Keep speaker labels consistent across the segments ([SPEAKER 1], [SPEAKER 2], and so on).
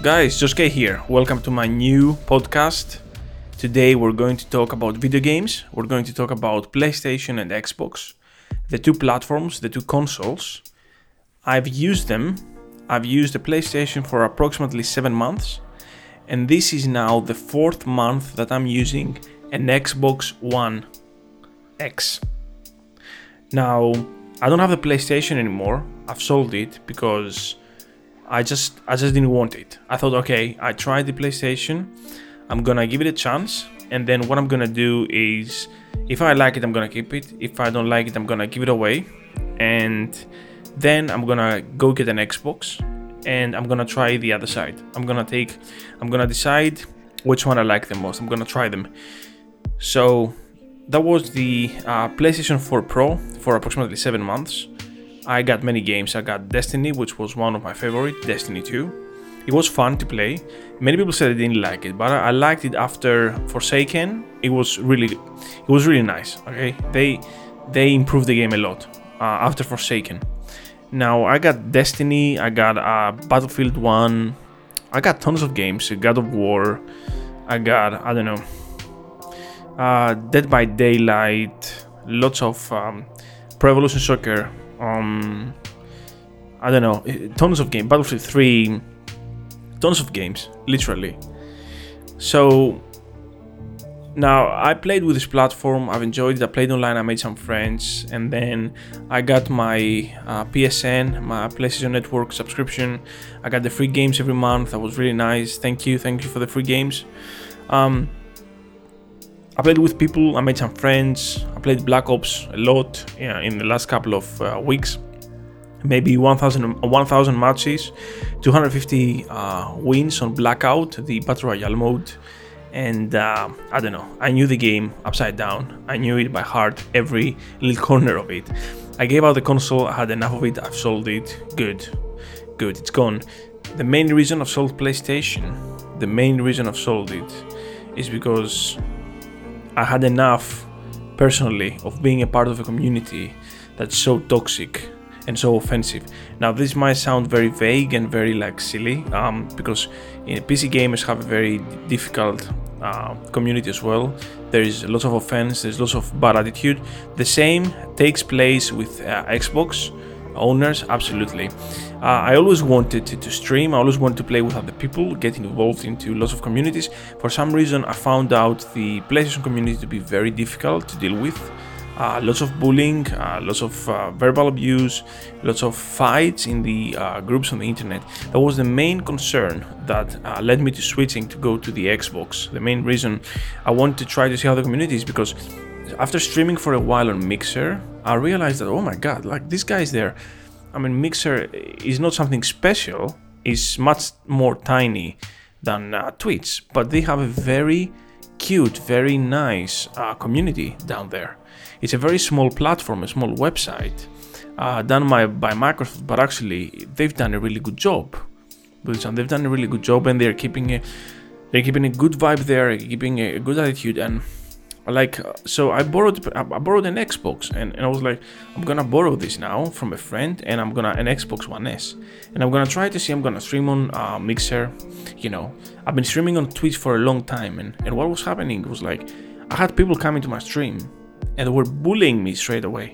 [SPEAKER 1] Guys, Josuke here. Welcome to my new podcast. Today we're going to talk about video games. We're going to talk about PlayStation and Xbox, the two platforms, the two consoles. I've used them. I've used the PlayStation for approximately seven months, and this is now the fourth month that I'm using an Xbox One X. Now, I don't have the PlayStation anymore. I've sold it because I just I just didn't want it. I thought, okay, I tried the PlayStation. I'm gonna give it a chance, and then what I'm gonna do is, if I like it, I'm gonna keep it. If I don't like it, I'm gonna give it away, and then I'm gonna go get an Xbox, and I'm gonna try the other side. I'm gonna take, I'm gonna decide which one I like the most. I'm gonna try them. So that was the uh, PlayStation 4 Pro for approximately seven months. I got many games. I got Destiny, which was one of my favorite, Destiny 2. It was fun to play. Many people said they didn't like it, but I, liked it after Forsaken. It was really, it was really nice. Okay, they they improved the game a lot uh, after Forsaken. Now I got Destiny. I got uh, Battlefield 1. I got tons of games. God of War. I got I don't know. Uh, Dead by Daylight. Lots of um, Pro Evolution Soccer um i don't know. Tons of games battlefield 3 tons of games literally. So now i played with this platform i've enjoyed it i played online i made some friends and then i got my uh, psn my playstation network subscription. I got the free games every month that was really nice. Thank you thank you for the free games. Um, I played with people, I made some friends, I played Black Ops a lot yeah, in the last couple of uh, weeks. Maybe 1000, 1000 matches, 250 uh, wins on Blackout, the Battle Royale mode. And uh, I don't know, I knew the game upside down. I knew it by heart, every little corner of it. I gave out the console, I had enough of it, I've sold it. Good, good, it's gone. The main reason I've sold PlayStation, the main reason I've sold it is because I had enough personally of being a part of a community that's so toxic and so offensive. Now, this might sound very vague and very like silly, um, because PC gamers have a very difficult uh, community as well. There is lots of offense, there's lots of bad attitude. The same takes place with uh, Xbox owners absolutely uh, i always wanted to, to, stream i always wanted to play with other people get involved into lots of communities for some reason i found out the playstation community to be very difficult to deal with uh, lots of bullying, uh, lots of uh, verbal abuse, lots of fights in the uh, groups on the internet. That was the main concern that uh, led me to switching to go to the Xbox. The main reason I wanted to try to see how the community is because after streaming for a while on Mixer, I realized that oh my god, like this guy's there. I mean, Mixer is not something special. It's much more tiny than uh, Twitch, but they have a very cute, very nice uh, community down there. It's a very small platform, a small website uh, done by, by Microsoft, but actually they've done a really good job. They've done a really good job, and they're keeping a they're keeping a good vibe there, keeping a good attitude, and like so i borrowed i borrowed an xbox and, and i was like i'm gonna borrow this now from a friend and i'm gonna an xbox one s. And i'm gonna try to see i'm gonna stream on uh, mixer you know. I've been streaming on twitch for a long time and, and what was happening was like i had people coming to my stream and they were bullying me straight away.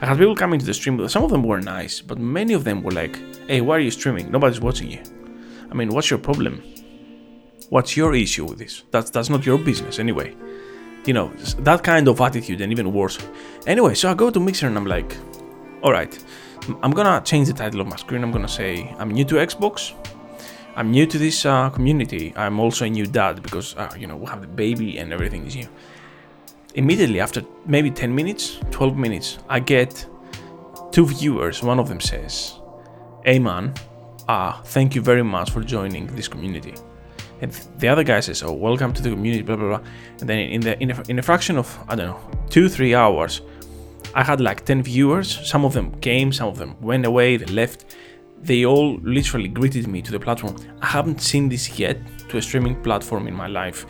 [SPEAKER 1] I had people coming to the stream some of them were nice but many of them were like hey why are you streaming? Nobody's watching you. I mean what's your problem? What's your issue with this? That's that's not your business anyway you know, that kind of attitude and even worse. Anyway, so I go to Mixer and I'm like, all right, I'm gonna change the title of my screen. I'm gonna say I'm new to Xbox. I'm new to this uh, community. I'm also a new dad because uh, you know we have the baby and everything is new. Immediately after maybe 10 minutes, 12 minutes, I get two viewers. One of them says, "Hey man, uh, thank you very much for joining this community." And the other guy says, "Oh, welcome to the community," blah blah blah. And then in the in a, in a fraction of I don't know two three hours, I had like ten viewers. Some of them came, some of them went away, they left. They all literally greeted me to the platform. I haven't seen this yet to a streaming platform in my life,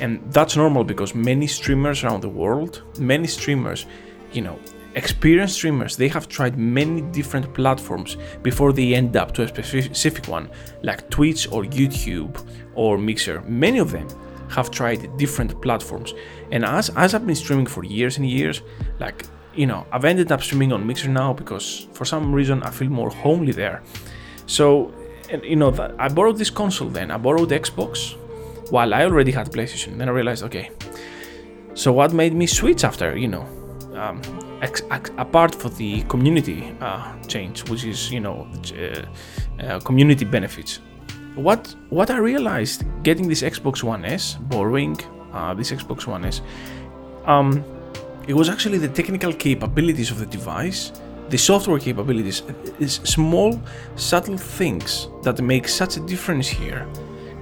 [SPEAKER 1] and that's normal because many streamers around the world, many streamers, you know, experienced streamers they have tried many different platforms before they end up to a specific one like twitch or youtube or mixer. Many of them have tried different platforms. And as as i've been streaming for years and years like you know i've ended up streaming on mixer now because for some reason i feel more homely there. So you know i borrowed this console then. I borrowed xbox while i already had playstation. Then i realized okay so what made me switch after you know um, ex- ex- apart for the community uh, change, which is you know uh, uh, community benefits. What what I realized getting this Xbox One S, borrowing uh, this Xbox One S, um, it was actually the technical capabilities of the device, the software capabilities, is small subtle things that make such a difference here.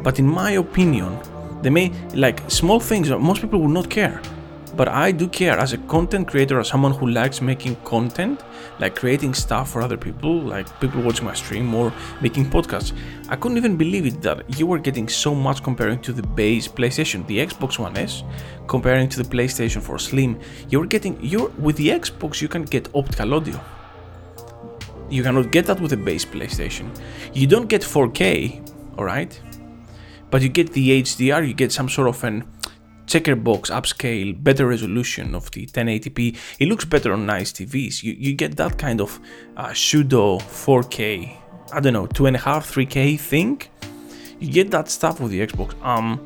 [SPEAKER 1] But in my opinion, they may like small things that most people will not care but I do care as a content creator, as someone who likes making content, like creating stuff for other people, like people watching my stream or making podcasts. I couldn't even believe it that you were getting so much comparing to the base PlayStation, the Xbox One S, comparing to the PlayStation 4 Slim. You're getting you're with the Xbox you can get optical audio. You cannot get that with the base PlayStation. You don't get 4K, alright? But you get the HDR, you get some sort of an checker box upscale, better resolution of the 1080p. It looks better on nice TVs. You, you get that kind of uh, pseudo 4K, I don't know, two and a half, 3K thing. You get that stuff with the Xbox. Um,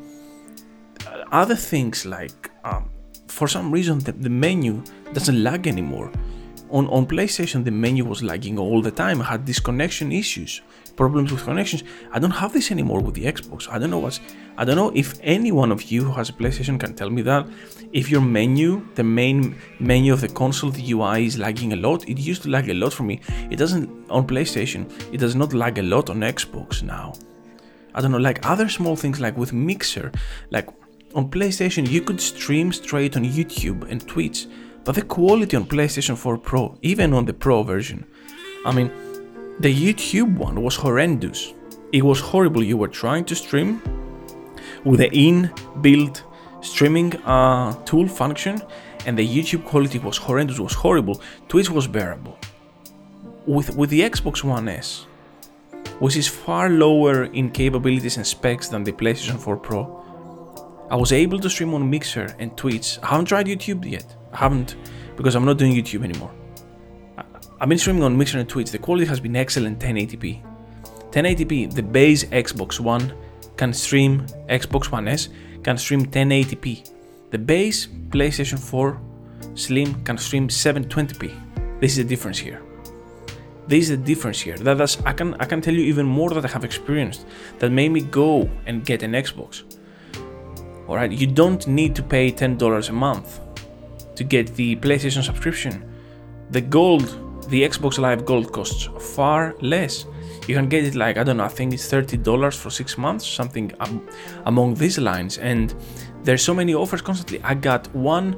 [SPEAKER 1] other things like, um, for some reason, the, the menu doesn't lag anymore. On, on PlayStation, the menu was lagging all the time. Had disconnection issues problems with connections. I don't have this anymore with the Xbox. I don't know what's. I don't know if any one of you who has a PlayStation can tell me that. If your menu, the main menu of the console, the UI is lagging a lot. It used to lag a lot for me. It doesn't on PlayStation. It does not lag a lot on Xbox now. I don't know, like other small things like with Mixer, like on PlayStation you could stream straight on YouTube and Twitch, but the quality on PlayStation 4 Pro, even on the Pro version, I mean, the YouTube one was horrendous. It was horrible. You were trying to stream with the in-built streaming uh, tool function, and the YouTube quality was horrendous. Was horrible. Twitch was bearable. With with the Xbox One S, which is far lower in capabilities and specs than the PlayStation 4 Pro, I was able to stream on Mixer and Twitch. I haven't tried YouTube yet. I haven't because I'm not doing YouTube anymore. I've been streaming on Mixer and Twitch. The quality has been excellent 1080p. 1080p, the base Xbox One can stream, Xbox One S can stream 1080p. The base PlayStation 4 Slim can stream 720p. This is the difference here. This is the difference here. That, that's I can I can tell you even more that I have experienced that made me go and get an Xbox. Alright, you don't need to pay $10 a month to get the PlayStation subscription. The gold the Xbox Live Gold costs far less. You can get it like I don't know, I think it's thirty dollars for six months, something um, among these lines. And there's so many offers constantly. I got one,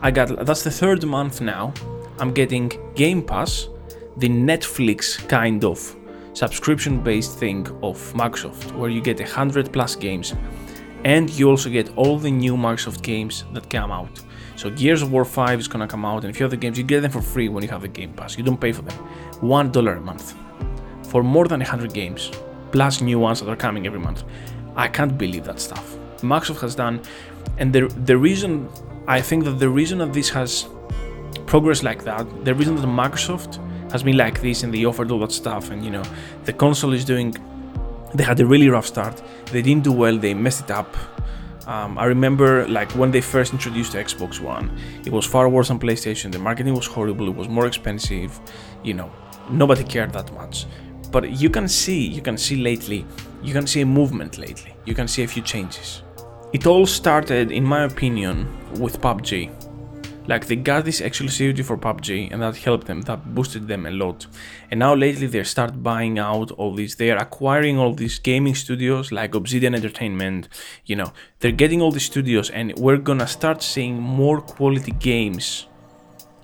[SPEAKER 1] I got that's the third month now. I'm getting Game Pass, the Netflix kind of subscription-based thing of Microsoft, where you get a hundred plus games, and you also get all the new Microsoft games that come out. So Gears of War 5 is gonna come out, and a few other games you get them for free when you have the Game Pass. You don't pay for them. One dollar a month for more than 100 games, plus new ones that are coming every month. I can't believe that stuff. Microsoft has done, and the the reason I think that the reason that this has progressed like that, the reason that Microsoft has been like this and they offered all that stuff, and you know the console is doing. They had a really rough start. They didn't do well. They messed it up um, I remember like when they first introduced the Xbox One, it was far worse on PlayStation. The marketing was horrible. It was more expensive. You know, nobody cared that much. But you can see, you can see lately, you can see a movement lately. You can see a few changes. It all started, in my opinion, with PUBG. Like they got this exclusivity for PUBG and that helped them, that boosted them a lot. And now lately they start buying out all these, they are acquiring all these gaming studios like Obsidian Entertainment, you know, they're getting all these studios and we're gonna start seeing more quality games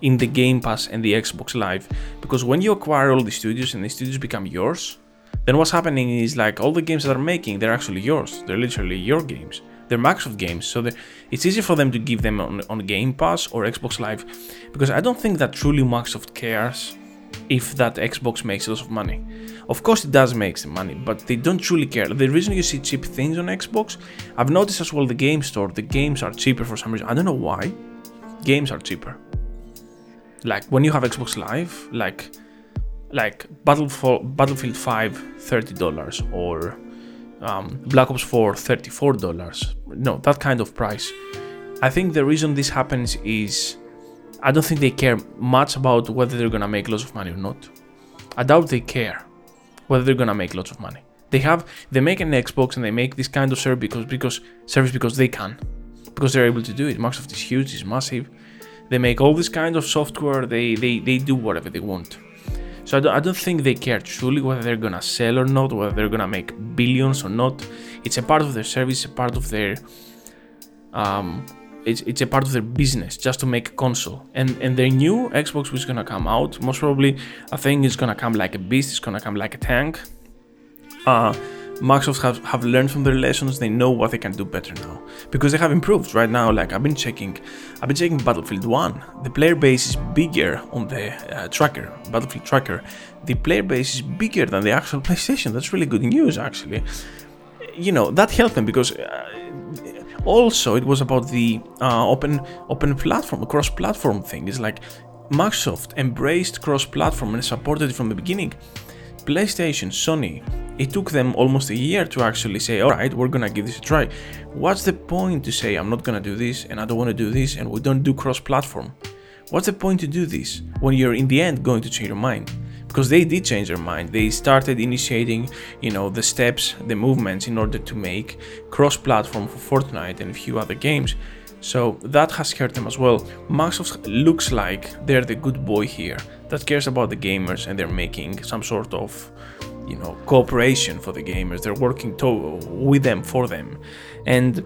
[SPEAKER 1] in the Game Pass and the Xbox Live. Because when you acquire all these studios and the studios become yours, then what's happening is like all the games that are making, they're actually yours. They're literally your games They're Microsoft games, so it's easy for them to give them on, on Game Pass or Xbox Live because I don't think that truly Microsoft cares if that Xbox makes lots of money. Of course, it does make some money, but they don't truly care. The reason you see cheap things on Xbox, I've noticed as well the game store, the games are cheaper for some reason. I don't know why. Games are cheaper. Like when you have Xbox Live, like like Battlefield Battlefield 5 $30 or um, Black Ops 4 $34. No, that kind of price. I think the reason this happens is I don't think they care much about whether they're gonna make lots of money or not. I doubt they care whether they're gonna make lots of money. They have they make an Xbox and they make this kind of service because because service because they can. Because they're able to do it. Microsoft is huge, it's massive. They make all this kind of software, they they, they do whatever they want. So I don't, I don't think they care truly whether they're gonna sell or not, whether they're gonna make billions or not. It's a part of their service, a part of their um, it's, it's a part of their business just to make a console. And and their new Xbox is gonna come out, most probably I think it's gonna come like a beast, it's gonna come like a tank. Uh Microsoft have, have learned from their lessons, they know what they can do better now. Because they have improved right now, like I've been checking I've been checking Battlefield 1. The player base is bigger on the uh, tracker, Battlefield tracker. The player base is bigger than the actual PlayStation. That's really good news actually. You know, that helped them because uh, also it was about the uh, open open platform cross platform thing it's like microsoft embraced cross platform and supported it from the beginning playstation sony it took them almost a year to actually say all right we're gonna give this a try what's the point to say i'm not gonna do this and i don't want to do this and we don't do cross platform what's the point to do this when you're in the end going to change your mind because they did change their mind. They started initiating, you know, the steps, the movements in order to make cross-platform for Fortnite and a few other games. So that has hurt them as well. Microsoft looks like they're the good boy here that cares about the gamers and they're making some sort of you know cooperation for the gamers they're working to- with them for them and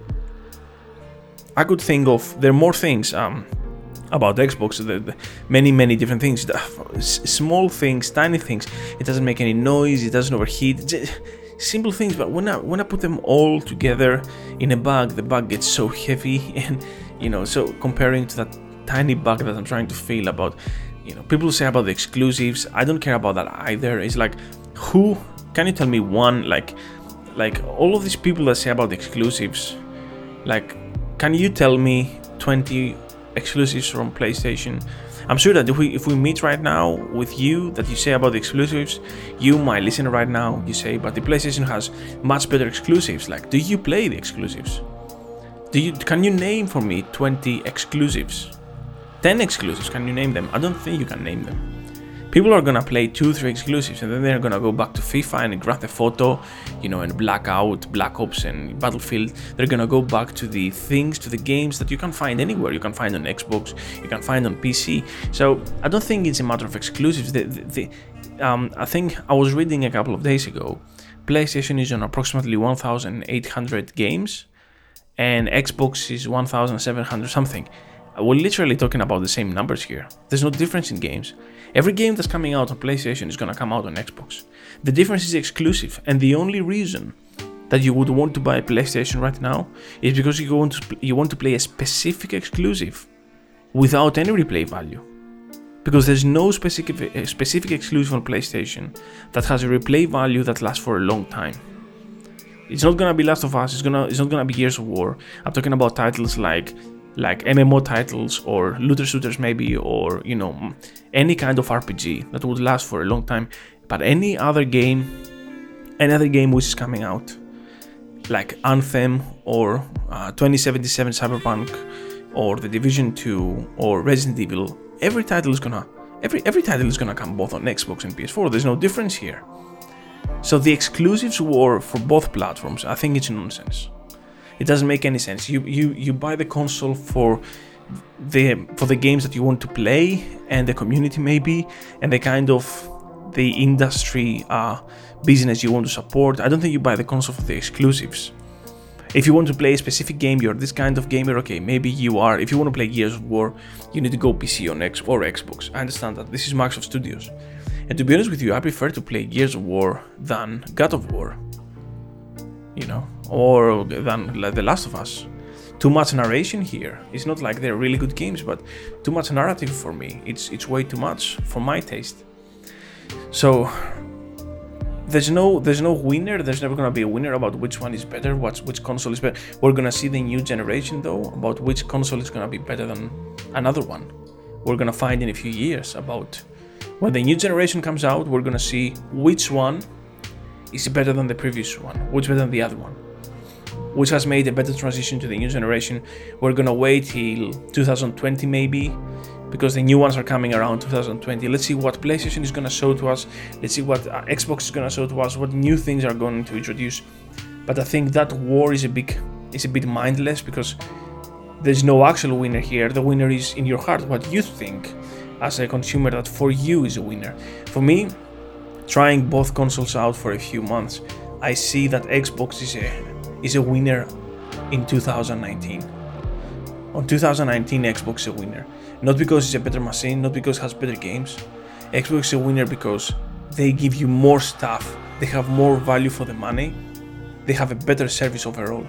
[SPEAKER 1] i could think of there are more things um, about Xbox, the, the many many different things, small things, tiny things. It doesn't make any noise, it doesn't overheat. Simple things, but when I when I put them all together in a bag, the bag gets so heavy, and you know, so comparing to that tiny bag that I'm trying to fill about, you know, people say about the exclusives. I don't care about that either. It's like, who can you tell me one like, like all of these people that say about the exclusives, like, can you tell me 20 exclusives from PlayStation. I'm sure that if we if we meet right now with you that you say about the exclusives, you might listen right now, you say, but the PlayStation has much better exclusives. Like, do you play the exclusives? Do you can you name for me 20 exclusives? 10 exclusives, can you name them? I don't think you can name them people are gonna play two, three exclusives, and then they're gonna go back to FIFA and Grand Theft Auto, you know, and Blackout, Black Ops, and Battlefield. They're gonna go back to the things, to the games that you can find anywhere. You can find on Xbox, you can find on PC. So I don't think it's a matter of exclusives. The, the, the um, I think I was reading a couple of days ago. PlayStation is on approximately 1,800 games, and Xbox is 1,700 something. We're literally talking about the same numbers here. There's no difference in games. Every game that's coming out on PlayStation is gonna come out on Xbox. The difference is exclusive, and the only reason that you would want to buy a PlayStation right now is because you want to you want to play a specific exclusive without any replay value. Because there's no specific eh, specific exclusive on PlayStation that has a replay value that lasts for a long time. It's not gonna be Last of Us. It's gonna it's not gonna be Gears of War. I'm talking about titles like like MMO titles or looter shooters maybe or you know any kind of RPG that would last for a long time. But any other game any other game which is coming out like Anthem or uh, 2077 Cyberpunk or The Division 2 or Resident Evil every title is gonna every every title is gonna come both on Xbox and PS4 there's no difference here. So the exclusives war for both platforms. I think it's nonsense it doesn't make any sense. You you you buy the console for the for the games that you want to play and the community maybe and the kind of the industry uh, business you want to support. I don't think you buy the console for the exclusives. If you want to play a specific game, you're this kind of gamer, okay, maybe you are. If you want to play Gears of War, you need to go PC on X or Xbox. I understand that. This is Microsoft Studios. And to be honest with you, I prefer to play Gears of War than God of War you know, or than The Last of Us. Too much narration here. It's not like they're really good games, but too much narrative for me. It's it's way too much for my taste. So there's no there's no winner. There's never gonna be a winner about which one is better, what's which console is better. We're gonna see the new generation though about which console is gonna be better than another one. We're gonna find in a few years about when the new generation comes out. We're gonna see which one is better than the previous one, which better than the other one which has made a better transition to the new generation. We're gonna wait till 2020 maybe, because the new ones are coming around 2020. Let's see what PlayStation is gonna show to us. Let's see what uh, Xbox is gonna show to us. What new things are going to introduce. But I think that war is a big is a bit mindless because there's no actual winner here. The winner is in your heart. What you think as a consumer that for you is a winner. For me, trying both consoles out for a few months, I see that Xbox is a is a winner in 2019. On 2019, Xbox is a winner. Not because it's a better machine, not because it has better games. Xbox is a winner because they give you more stuff, they have more value for the money, they have a better service overall.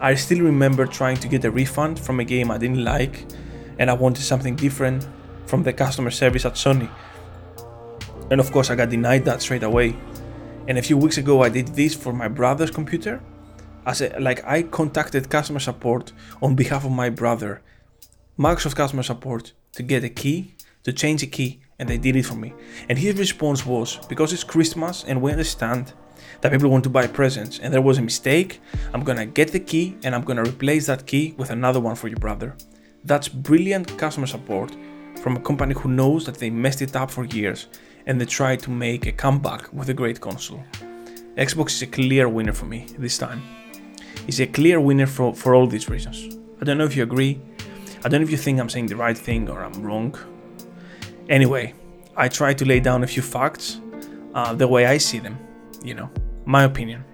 [SPEAKER 1] I still remember trying to get a refund from a game I didn't like and I wanted something different from the customer service at Sony. And of course, I got denied that straight away and a few weeks ago, I did this for my brother's computer. As a, like I contacted customer support on behalf of my brother, Microsoft customer support, to get a key, to change a key, and they did it for me. And his response was, because it's Christmas and we understand that people want to buy presents and there was a mistake, I'm gonna get the key and I'm gonna replace that key with another one for your brother. That's brilliant customer support from a company who knows that they messed it up for years and they try to make a comeback with a great console. Xbox is a clear winner for me this time. It's a clear winner for, for all these reasons. I don't know if you agree. I don't know if you think I'm saying the right thing or I'm wrong. Anyway, I try to lay down a few facts uh, the way I see them, you know, my opinion.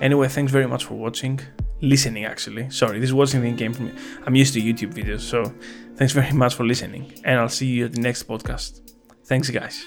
[SPEAKER 1] Anyway, thanks very much for watching. Listening, actually. Sorry, this wasn't in game for me. I'm used to YouTube videos, so thanks very much for listening. And I'll see you at the next podcast. Thanks, guys.